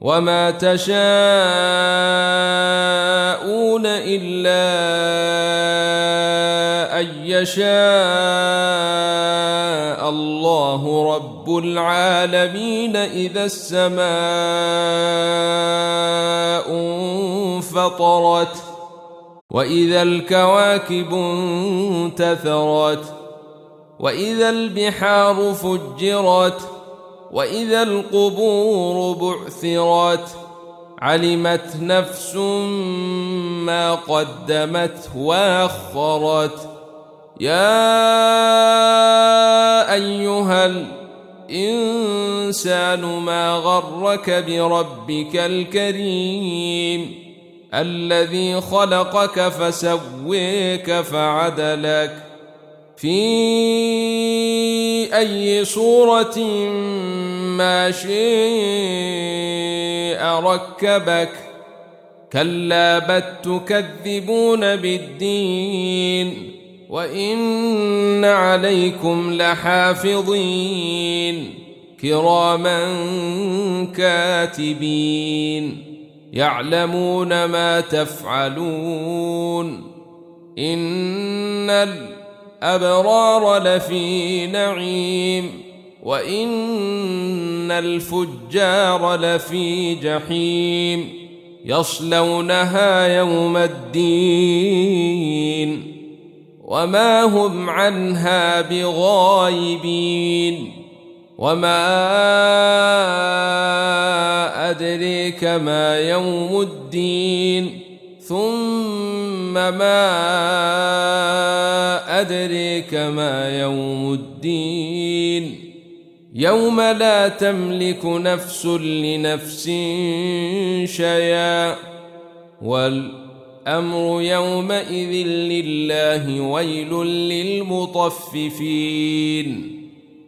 وما تشاءون الا ان يشاء الله رب العالمين اذا السماء انفطرت واذا الكواكب انتثرت واذا البحار فجرت وإذا القبور بعثرت علمت نفس ما قدمت وأخرت يا أيها الإنسان ما غرك بربك الكريم الذي خلقك فسويك فعدلك في أي صورة ما شيء ركبك. كلا بل تكذبون بالدين وإن عليكم لحافظين. كراما كاتبين يعلمون ما تفعلون. إن الابرار لفي نعيم وإن الفجار لفي جحيم يصلونها يوم الدين وما هم عنها بغايبين وما أدريك ما يوم الدين ثم ما أدريك ما يوم الدين. يوم لا تملك نفس لنفس شيئا. والأمر يومئذ لله ويل للمطففين.